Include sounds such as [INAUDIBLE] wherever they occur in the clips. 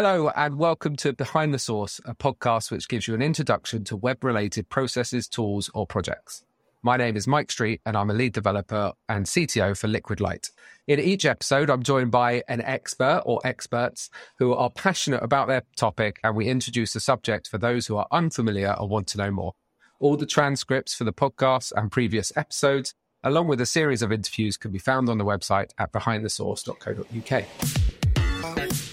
Hello, and welcome to Behind the Source, a podcast which gives you an introduction to web related processes, tools, or projects. My name is Mike Street, and I'm a lead developer and CTO for Liquid Light. In each episode, I'm joined by an expert or experts who are passionate about their topic, and we introduce the subject for those who are unfamiliar or want to know more. All the transcripts for the podcast and previous episodes, along with a series of interviews, can be found on the website at behindthesource.co.uk.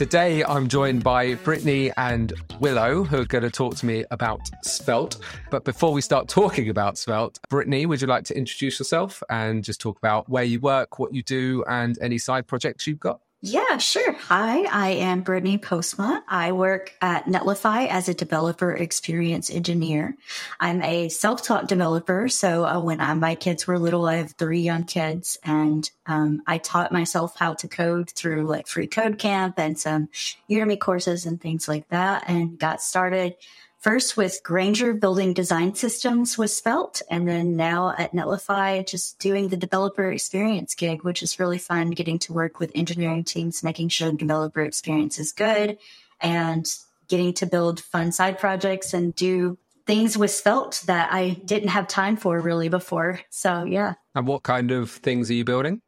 Today, I'm joined by Brittney and Willow, who are going to talk to me about Svelte. But before we start talking about Svelte, Brittney, would you like to introduce yourself and just talk about where you work, what you do, and any side projects you've got? Yeah, sure. Hi, I am Brittney Postma. I work at Netlify as a developer experience engineer. I'm a self-taught developer. So uh, when I, my kids were little, I have three young kids and um, I taught myself how to code through like free code camp and some Udemy courses and things like that and got started first with Grainger building design systems with Svelte, and then now at Netlify, just doing the developer experience gig, which is really fun getting to work with engineering teams, making sure the developer experience is good and getting to build fun side projects and do things with Svelte that I didn't have time for really before. So yeah. And what kind of things are you building?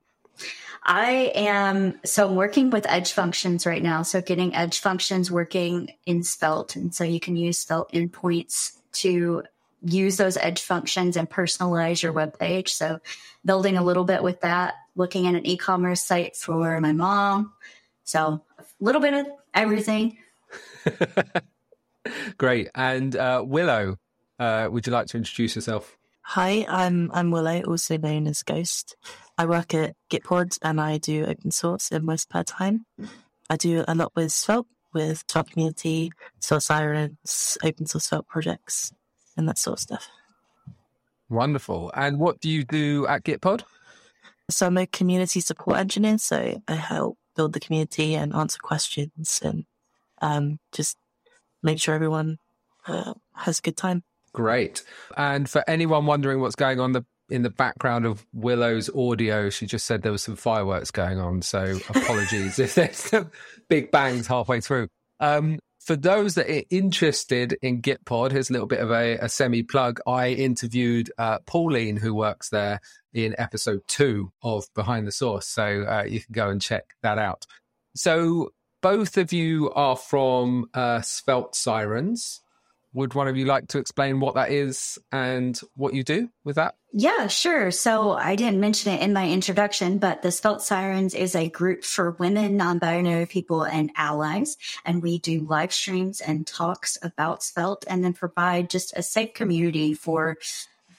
I am so I'm working with edge functions right now. So getting edge functions working in Svelte. And so you can use Svelte endpoints to use those edge functions and personalize your web page. So building a little bit with that, looking at an e-commerce site for my mom. So a little bit of everything. [LAUGHS] Great. And uh, Willow, uh, would you like to introduce yourself? Hi, I'm I'm Willow, also known as Ghost. I work at Gitpod and I do open source in my spare time. I do a lot with Svelte, with Svelte community, Svelte Sirens, open source Svelte projects, and that sort of stuff. Wonderful. And what do you do at Gitpod? So I'm a community support engineer. So I help build the community and answer questions and um, just make sure everyone uh, has a good time. Great. And for anyone wondering what's going on the in the background of Willow's audio, she just said there was some fireworks going on. So [LAUGHS] apologies if there's some big bangs halfway through. Um, for those that are interested in Gitpod, here's a little bit of a, a semi plug. I interviewed uh, Pauline, who works there in episode two of Behind the Source. So uh, you can go and check that out. So both of you are from uh, Svelte Sirens. Would one of you like to explain what that is and what you do with that? Yeah, sure. So I didn't mention it in my introduction, but the Svelte Sirens is a group for women, non-binary people and allies. And we do live streams and talks about Svelte and then provide just a safe community for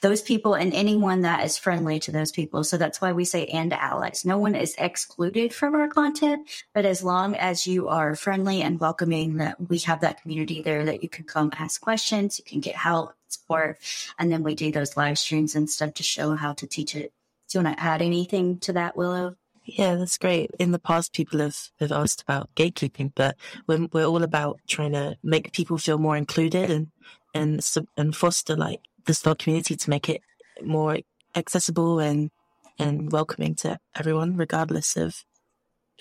those people and anyone that is friendly to those people. So that's why we say and allies. No one is excluded from our content, but as long as you are friendly and welcoming that we have that community there that you can come ask questions, you can get help, support, and then we do those live streams and stuff to show how to teach it. Do you want to add anything to that, Willow? Yeah, that's great. In the past, people have, have asked about gatekeeping, but we're, we're all about trying to make people feel more included and, and, and foster like the Svelte community to make it more accessible and and welcoming to everyone, regardless of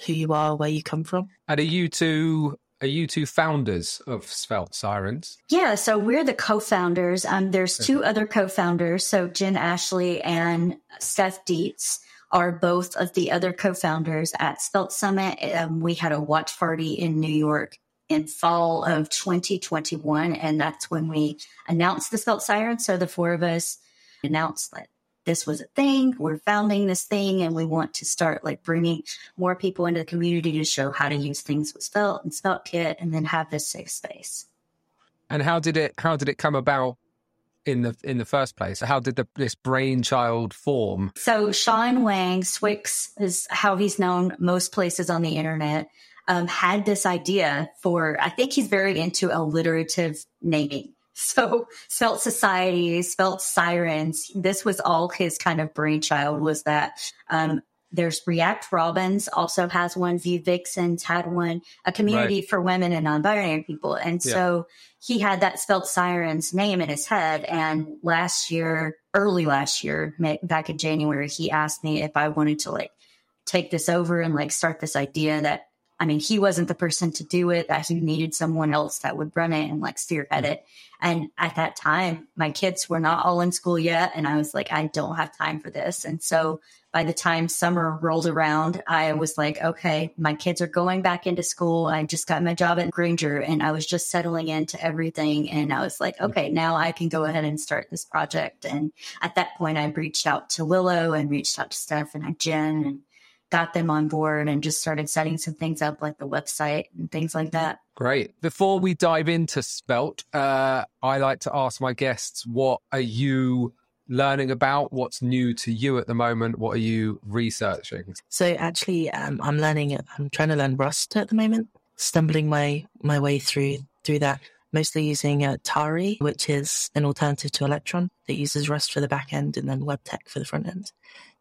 who you are, where you come from. And are you two are you two founders of Svelte Sirens? Yeah, so we're the co-founders. Um, there's two other co-founders. So Jen Ashley and Steph Dietz are both of the other co-founders at Svelte Summit. Um, we had a watch party in New York in fall of 2021. And that's when we announced the Svelte Siren. So the four of us announced that this was a thing. We're founding this thing and we want to start like bringing more people into the community to show how to use things with Svelte and SvelteKit and then have this safe space. And how did it, how did it come about in the in the first place? How did the, this brainchild form? So Shawn Wang, swyx is how he's known most places on the internet um, had this idea for, I think he's very into alliterative naming. [LAUGHS] So Svelte Society, Svelte Sirens, this was all his kind of brainchild was that, um, there's React Robins also has one. Vue Vixens had one, a community right. for women and non-binary people. And yeah. so he had that Svelte Sirens name in his head. And last year early last year, back in January, he asked me if I wanted to like take this over and like start this idea that I mean, he wasn't the person to do it, that he needed someone else that would run it and like spearhead it. And at that time, my kids were not all in school yet. And I was like, I don't have time for this. And so by the time summer rolled around, I was like, okay, my kids are going back into school. I just got my job at Grainger and I was just settling into everything. And I was like, okay, now I can go ahead and start this project. And at that point, I reached out to Willow and reached out to Steph and Jen and got them on board and just started setting some things up like the website and things like that. Great. Before we dive into Svelte, uh, I like to ask my guests, what are you learning about? What's new to you at the moment? What are you researching? So actually, um, I'm learning. I'm trying to learn Rust at the moment. Stumbling my my way through through that. Mostly using uh, Tauri, which is an alternative to Electron that uses Rust for the back end and then WebTech for the front end.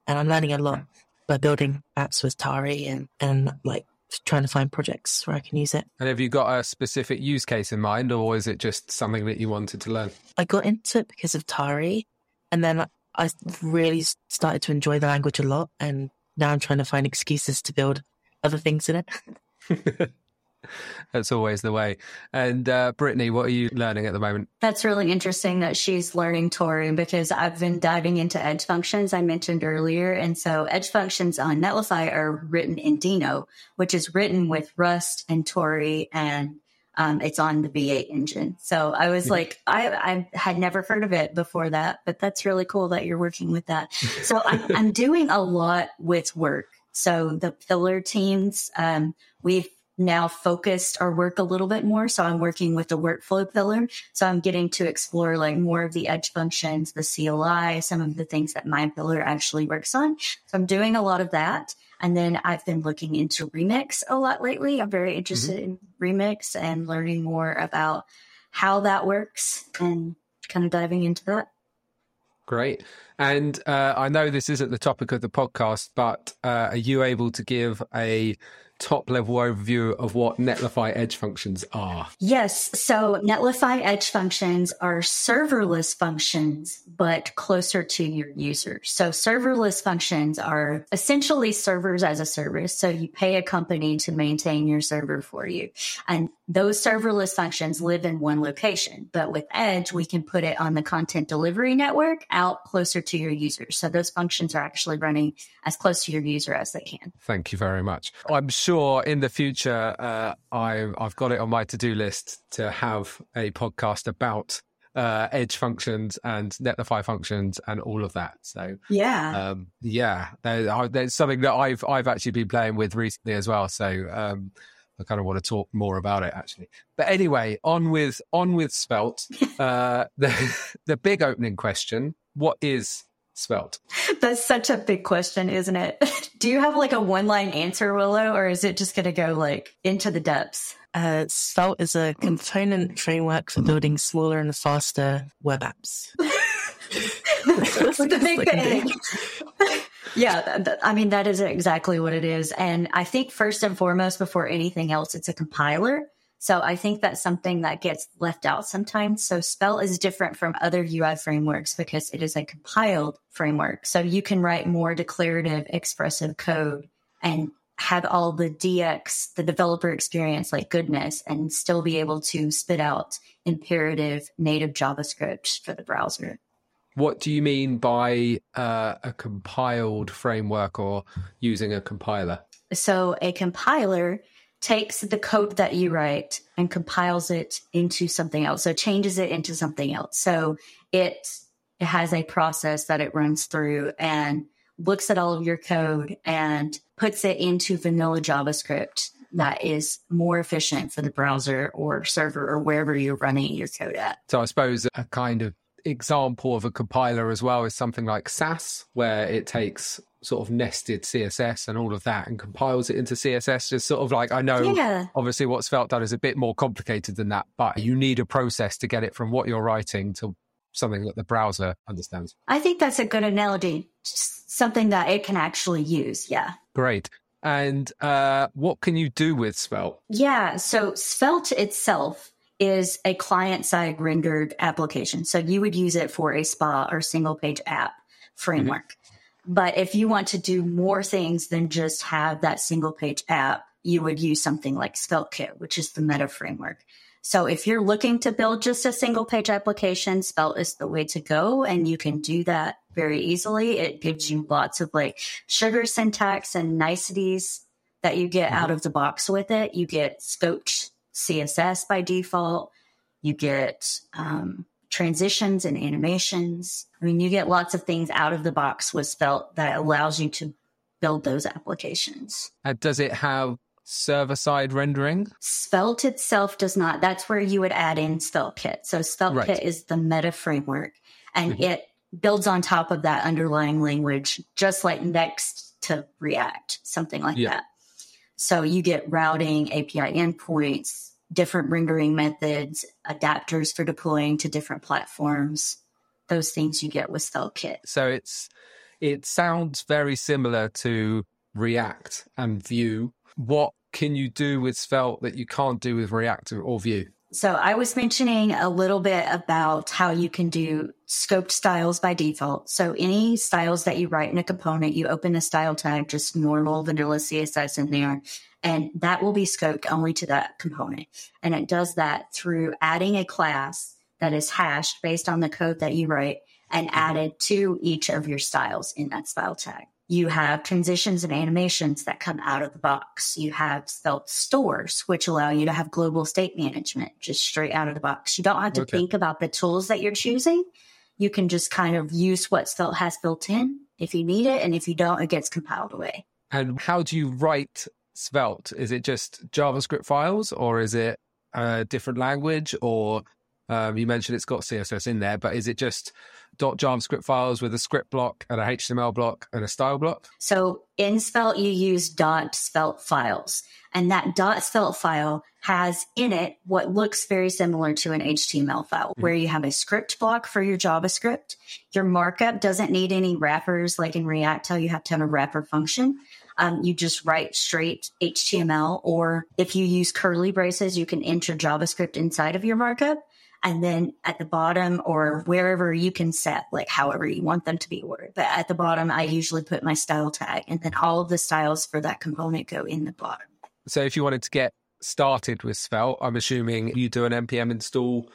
And I'm learning a lot by building apps with Tauri and, and like trying to find projects where I can use it. And have you got a specific use case in mind, or is it just something that you wanted to learn? I got into it because of Tari, and then I really started to enjoy the language a lot. And now I'm trying to find excuses to build other things in it. [LAUGHS] [LAUGHS] That's always the way. And uh, Brittney, what are you learning at the moment? That's really interesting that she's learning Tauri because I've been diving into edge functions I mentioned earlier. And so edge functions on Netlify are written in Deno, which is written with Rust and Tauri and um, it's on the V8 engine. So I was like, I, I, had never heard of it before that, but that's really cool that you're working with that. [LAUGHS] So I'm, I'm doing a lot with work. So the pillar teams, um, we've now focused our work a little bit more. So I'm working with the workflow pillar. So I'm getting to explore like more of the edge functions, the CLI, some of the things that my pillar actually works on. So I'm doing a lot of that. And then I've been looking into Remix a lot lately. I'm very interested mm-hmm. in Remix and learning more about how that works and kind of diving into that. Great. And uh, I know this isn't the topic of the podcast, but uh, are you able to give a top level overview of what Netlify Edge functions are? Yes. So Netlify Edge functions are serverless functions, but closer to your users. So serverless functions are essentially servers as a service. So you pay a company to maintain your server for you. And those serverless functions live in one location. But with Edge, we can put it on the content delivery network out closer to your users. So those functions are actually running as close to your user as they can. Thank you very much. I'm sure in the future, uh, I, I've got it on my to do list to have a podcast about uh, edge functions and netlify functions and all of that so yeah um, yeah there, there's something that i've i've actually been playing with recently as well so um, I kind of want to talk more about it actually. But anyway, on with on with Svelte [LAUGHS] uh, the [LAUGHS] the big opening question: What is Svelte? That's such a big question, isn't it? [LAUGHS] Do you have like a one line answer, Willow, or is it just going to go like into the depths? Uh, Svelte is a component framework for building smaller and faster web apps. That's the big thing. [LAUGHS] Yeah, th- th- I mean, that is exactly what it is. And I think first and foremost, before anything else, it's a compiler. So I think that's something that gets left out sometimes. So Svelte is different from other UI frameworks because it is a compiled framework. So you can write more declarative, expressive code and have all the DX, the developer experience like goodness, and still be able to spit out imperative native JavaScript for the browser. What do you mean by uh, a compiled framework or using a compiler? So, a compiler takes the code that you write and compiles it into something else. So, changes it into something else. So, it, it has a process that it runs through and looks at all of your code and puts it into vanilla JavaScript that is more efficient for the browser or server or wherever you're running your code at. So I suppose a kind of example of a compiler as well is something like Sass, where it takes sort of nested CSS and all of that and compiles it into CSS. Just sort of like, I know yeah. obviously what's felt done is a bit more complicated than that, but you need a process to get it from what you're writing to something that the browser understands. I think that's a good analogy. something that it can actually use. Yeah. Great. And uh, what can you do with Svelte? Yeah. So Svelte itself is a client side rendered application. So you would use it for a spa or single page app framework. Mm-hmm. But if you want to do more things than just have that single page app, you would use something like SvelteKit, which is the meta framework. So if you're looking to build just a single page application, Svelte is the way to go. And you can do that very easily. It gives you lots of like sugar syntax and niceties that you get mm-hmm. out of the box with it. You get scoped CSS by default. You get um, transitions and animations. I mean, you get lots of things out of the box with Svelte that allows you to build those applications. And does it have server side rendering? Svelte itself does not. That's where you would add in SvelteKit. So SvelteKit right. is the meta framework and mm-hmm. it builds on top of that underlying language, just like next to React, something like yeah. that. So you get routing, API endpoints, different rendering methods, adapters for deploying to different platforms. Those things you get with SvelteKit. So it's it sounds very similar to React and Vue. What can you do with Svelte that you can't do with React or Vue? So I was mentioning a little bit about how you can do scoped styles by default. So any styles that you write in a component, you open a style tag, just normal vanilla CSS in there, and that will be scoped only to that component. And it does that through adding a class that is hashed based on the code that you write and mm-hmm. added to each of your styles in that style tag. You have transitions and animations that come out of the box. You have Svelte stores, which allow you to have global state management just straight out of the box. You don't have to okay. think about the tools that you're choosing. You can just kind of use what Svelte has built in if you need it. And if you don't, it gets compiled away. And how do you write Svelte? Is it just JavaScript files or is it a different language or um, you mentioned it's got CSS in there, but is it just .javascript files with a script block and a HTML block and a style block? So in Svelte, you use dot .svelte files, and that dot .svelte file has in it what looks very similar to an HTML file, mm-hmm. where you have a script block for your JavaScript. Your markup doesn't need any wrappers like in React, how you have to have a wrapper function. Um, you just write straight HTML, or if you use curly braces, you can enter JavaScript inside of your markup. And then at the bottom or wherever you can set, like however you want them to be ordered. But at the bottom, I usually put my style tag and then all of the styles for that component go in the bottom. So if you wanted to get started with Svelte, I'm assuming you do an npm install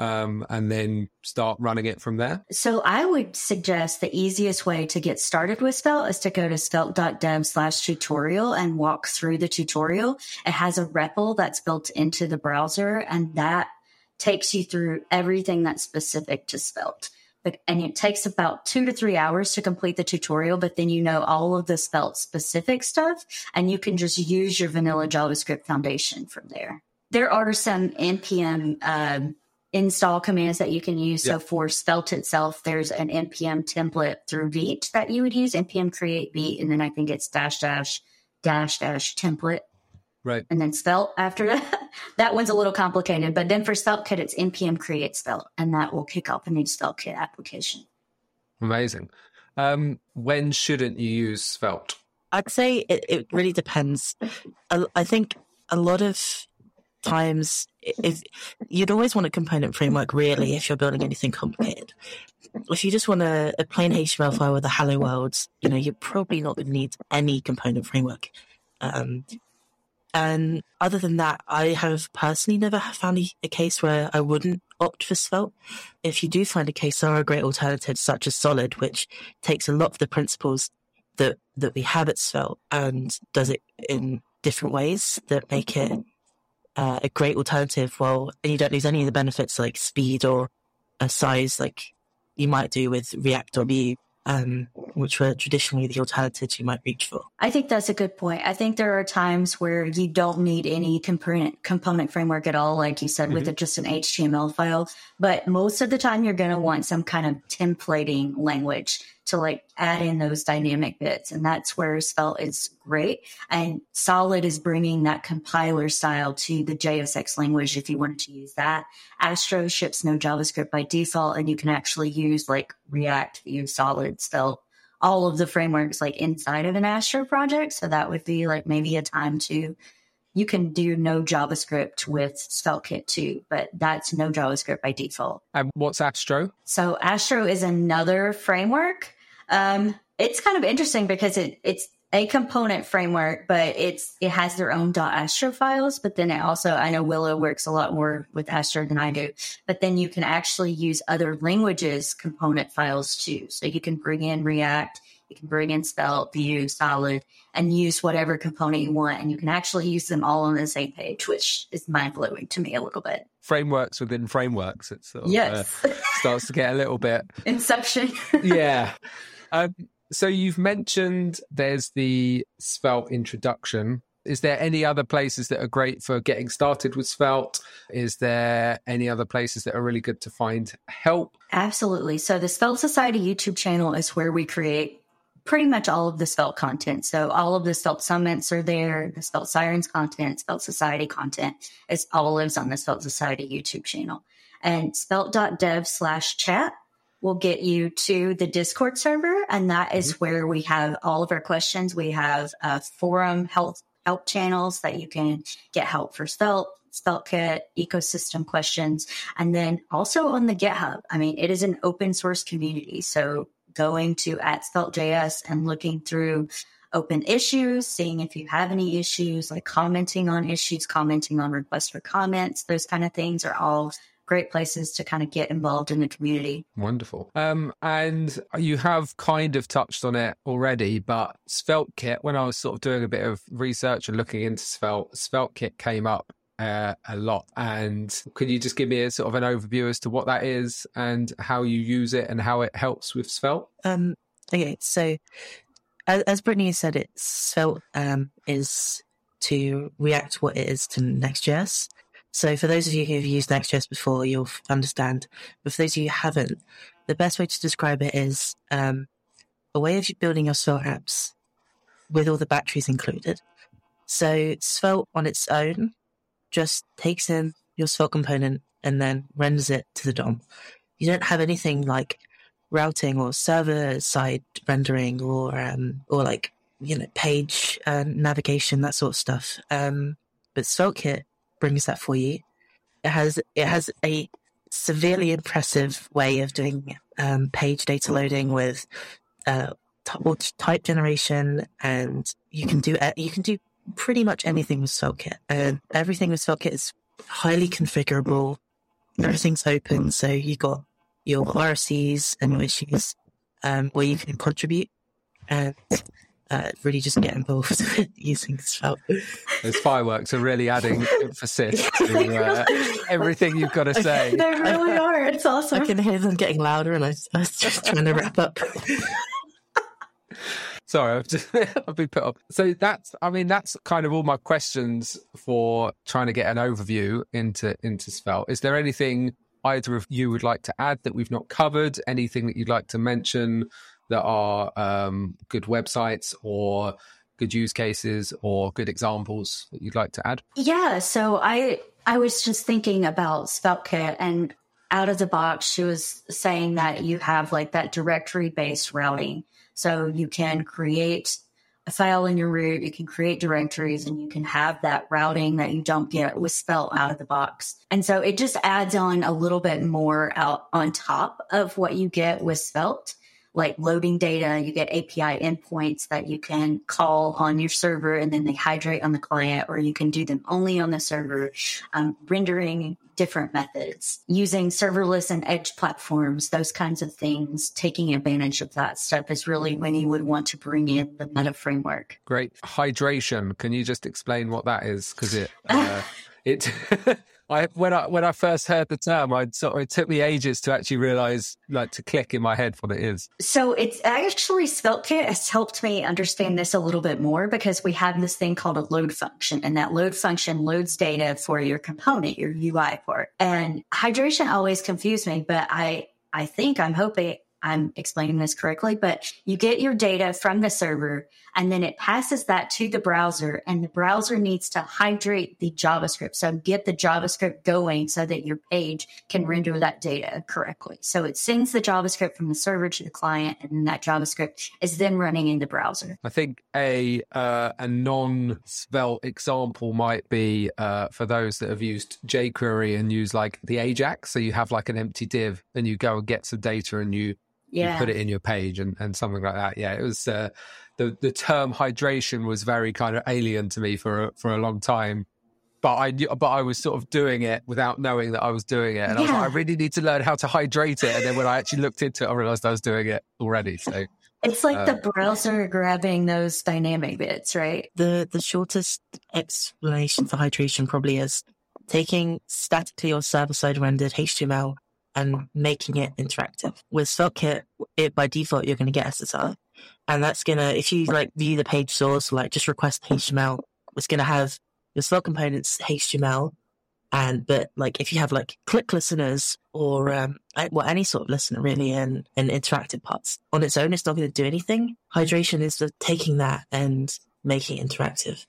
um, and then start running it from there? So I would suggest the easiest way to get started with Svelte is to go to svelte.dev slash tutorial and walk through the tutorial. It has a REPL that's built into the browser and that takes you through everything that's specific to Svelte. But, and it takes about two to three hours to complete the tutorial, but then you know all of the Svelte specific stuff and you can just use your vanilla JavaScript foundation from there. There are some NPM um, install commands that you can use. Yep. So for Svelte itself, there's an NPM template through Vite that you would use, NPM create Vite, and then I think it's dash dash dash dash template. Right. And then Svelte after that. [LAUGHS] that one's a little complicated. But then for SvelteKit, it's npm create Svelte, and that will kick off a new SvelteKit application. Amazing. Um, when shouldn't you use Svelte? I'd say it, it really depends. I, I think a lot of times if you'd always want a component framework really if you're building anything complicated if you just want a, a plain html file with a hello world you know you're probably not going to need any component framework um, and other than that, I have personally never found a, case where I wouldn't opt for Svelte. If you do find a case, there are great alternatives such as Solid, which takes a lot of the principles that, that we have at Svelte and does it in different ways that make it uh, a great alternative. Well, and you don't lose any of the benefits like speed or a size like you might do with React or Vue um, which were traditionally the alternatives you might reach for. I think that's a good point. I think there are times where you don't need any component component framework at all, like you said, mm-hmm. with just an HTML file. But most of the time, you're going to want some kind of templating language to like add in those dynamic bits. And that's where Svelte is great. And Solid is bringing that compiler style to the JSX language if you wanted to use that. Astro ships no JavaScript by default, and you can actually use like React, Vue, Solid, Svelte, all of the frameworks like inside of an Astro project. So that would be like maybe a time to you can do no JavaScript with SvelteKit too, but that's no JavaScript by default. And what's Astro? So Astro is another framework. Um, it's kind of interesting because it, it's a component framework, but it's it has their own .astro files. But then it also, I know Willow works a lot more with Astro than I do. But then you can actually use other languages component files too. So you can bring in React, you can bring in Svelte, Vue, Solid, and use whatever component you want. And you can actually use them all on the same page, which is mind blowing to me a little bit. Frameworks within frameworks. It sort of, yes. uh, starts to get a little bit. [LAUGHS] Inception. yeah. Um, so you've mentioned there's the Svelte introduction. Is there any other places that are great for getting started with Svelte? Is there any other places that are really good to find help? Absolutely. So the Svelte Society YouTube channel is where we create pretty much all of the Svelte content. So all of the Svelte summits are there, the Svelte Sirens content, Svelte Society content. It all lives on the Svelte Society YouTube channel. And svelte.dev slash chat will get you to the Discord server. And that is mm-hmm. where we have all of our questions. We have a forum help, help channels that you can get help for Svelte, SvelteKit, ecosystem questions. And then also on the GitHub. I mean, it is an open source community. So going to at Svelte.js and looking through open issues, seeing if you have any issues, like commenting on issues, commenting on requests for comments, those kind of things are all great places to kind of get involved in the community. Wonderful. Um, and you have kind of touched on it already, but SvelteKit, when I was sort of doing a bit of research and looking into Svelte, SvelteKit came up uh, a lot. And could you just give me a sort of an overview as to what that is and how you use it and how it helps with Svelte? Um, okay, so as, as Brittney said, it's Svelte um, is to react what it is to Next.js. So for those of you who have used Next.js before, you'll understand. But for those of you who haven't, the best way to describe it is um, a way of building your Svelte apps with all the batteries included. So Svelte on its own just takes in your Svelte component and then renders it to the DOM. You don't have anything like routing or server side rendering or um, or like you know page uh, navigation that sort of stuff. Um, but SvelteKit brings that for you. It has it has a severely impressive way of doing um, page data loading with uh, type generation, and you can do uh, you can do pretty much anything with SvelteKit. And everything with SvelteKit is highly configurable. Everything's open, so you got your RFCs and your issues um, where you can contribute. And uh, really just get involved [LAUGHS] using Svelte. Those fireworks are really adding [LAUGHS] emphasis to uh, everything you've got to say. They really are. It's awesome. I can hear them getting louder, and I, I was just trying to wrap up. [LAUGHS] Sorry, I've, just, I've been put up. So that's, I mean, that's kind of all my questions for trying to get an overview into into Svelte. Is there anything either of you would like to add that we've not covered? Anything that you'd like to mention? That are um, good websites or good use cases or good examples that you'd like to add? Yeah, so I I was just thinking about SvelteKit and out of the box, she was saying that you have like that directory based routing. So you can create a file in your root, you can create directories, and you can have that routing that you don't get with Svelte out of the box. And so it just adds on a little bit more out on top of what you get with Svelte like loading data. You get API endpoints that you can call on your server and then they hydrate on the client, or you can do them only on the server, um, rendering different methods, using serverless and edge platforms, those kinds of things, taking advantage of that stuff is really when you would want to bring in the meta framework. Great. Hydration. Can you just explain what that is? Because it, uh, [LAUGHS] it, [LAUGHS] I when I when I first heard the term, I sort of, it took me ages to actually realize, like, to click in my head what it is. So it's actually SvelteKit has helped me understand this a little bit more because we have this thing called a load function, and that load function loads data for your component, your UI part. And hydration always confused me, but I I think I'm hoping I'm explaining this correctly, but you get your data from the server and then it passes that to the browser and the browser needs to hydrate the JavaScript. So get the JavaScript going so that your page can render that data correctly. So it sends the JavaScript from the server to the client and that JavaScript is then running in the browser. I think a uh, a non svelte example might be uh, for those that have used jQuery and use like the Ajax. So you have like an empty div and you go and get some data and you Yeah. you put it in your page and, and something like that. Yeah, it was uh, the the term hydration was very kind of alien to me for a, for a long time. But I knew, but I was sort of doing it without knowing that I was doing it, and I was like, I really need to learn how to hydrate it. And then when I actually looked into it, I realized I was doing it already. So It's like Uh, the browser grabbing those dynamic bits, right? The the shortest explanation for hydration probably is taking statically or server side rendered HTML and making it interactive. With SvelteKit, it by default you're going to get SSR, and that's gonna if you like view the page source, like just request HTML, it's gonna have your Svelte components HTML, and but like if you have like click listeners or um well any sort of listener really and and interactive parts on its own, it's not going to do anything. Hydration is the taking that and making it interactive.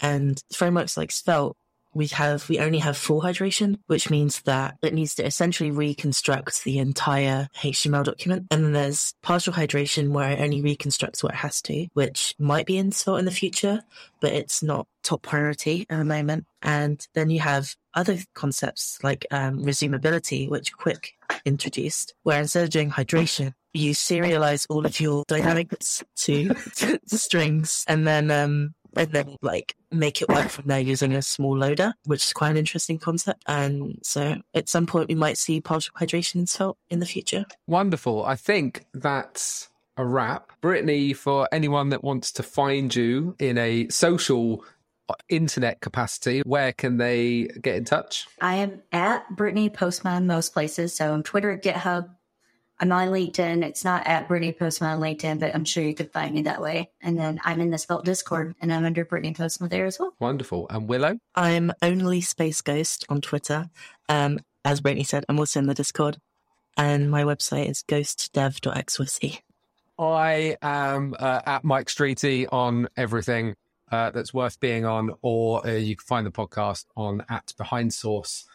And frameworks like Svelte, we have we only have full hydration, which means that it needs to essentially reconstruct the entire HTML document. And then there's partial hydration where it only reconstructs what it has to, which might be in Svelte in the future, but it's not top priority at the moment. And then you have other concepts like um, resumability, which Qwik introduced, where instead of doing hydration, you serialize all of your dynamics to, [LAUGHS] to strings and then um and then like make it work from there using a small loader, which is quite an interesting concept. And so at some point we might see partial hydration in Svelte in the future. Wonderful. I think that's a wrap. Brittney, for anyone that wants to find you in a social uh, internet capacity, where can they get in touch? I am at Brittney Postma most places. So on Twitter, GitHub. I'm on LinkedIn. It's not at Brittney Postma on LinkedIn, but I'm sure you could find me that way. And then I'm in the Svelte Discord and I'm under Brittney Postma there as well. Wonderful. And Willow? I'm only Space Ghost on Twitter. Um, as Brittney said, I'm also in the Discord. And my website is ghostdev.xyz. I am uh, at Mike Streety on everything uh, that's worth being on, or uh, you can find the podcast on at Behind Source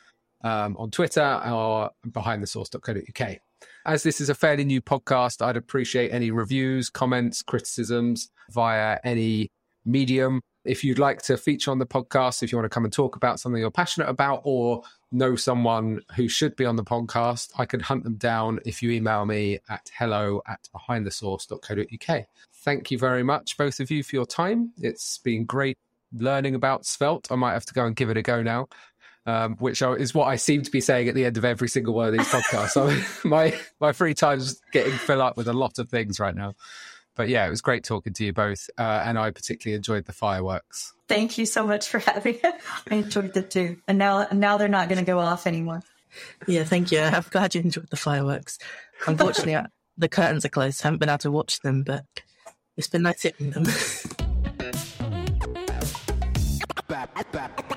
um, on Twitter or behindthesource.co.uk. As this is a fairly new podcast, I'd appreciate any reviews, comments, criticisms via any medium. If you'd like to feature on the podcast, if you want to come and talk about something you're passionate about or know someone who should be on the podcast, I can hunt them down if you email me at hello at behindthesource.co.uk. Thank you very much, both of you, for your time. It's been great learning about Svelte. I might have to go and give it a go now. Um, which I- is what I seem to be saying at the end of every single one of these podcasts. So [LAUGHS] my my free time's getting filled up with a lot of things right now. But yeah, it was great talking to you both, uh, and I particularly enjoyed the fireworks. Thank you so much for having me. [LAUGHS] I enjoyed it too. And now, now they're not going to go off anymore. Yeah, thank you. I'm glad you enjoyed the fireworks. Unfortunately, I- [LAUGHS] the curtains are closed. I haven't been able to watch them, but it's been nice hitting them. back, back.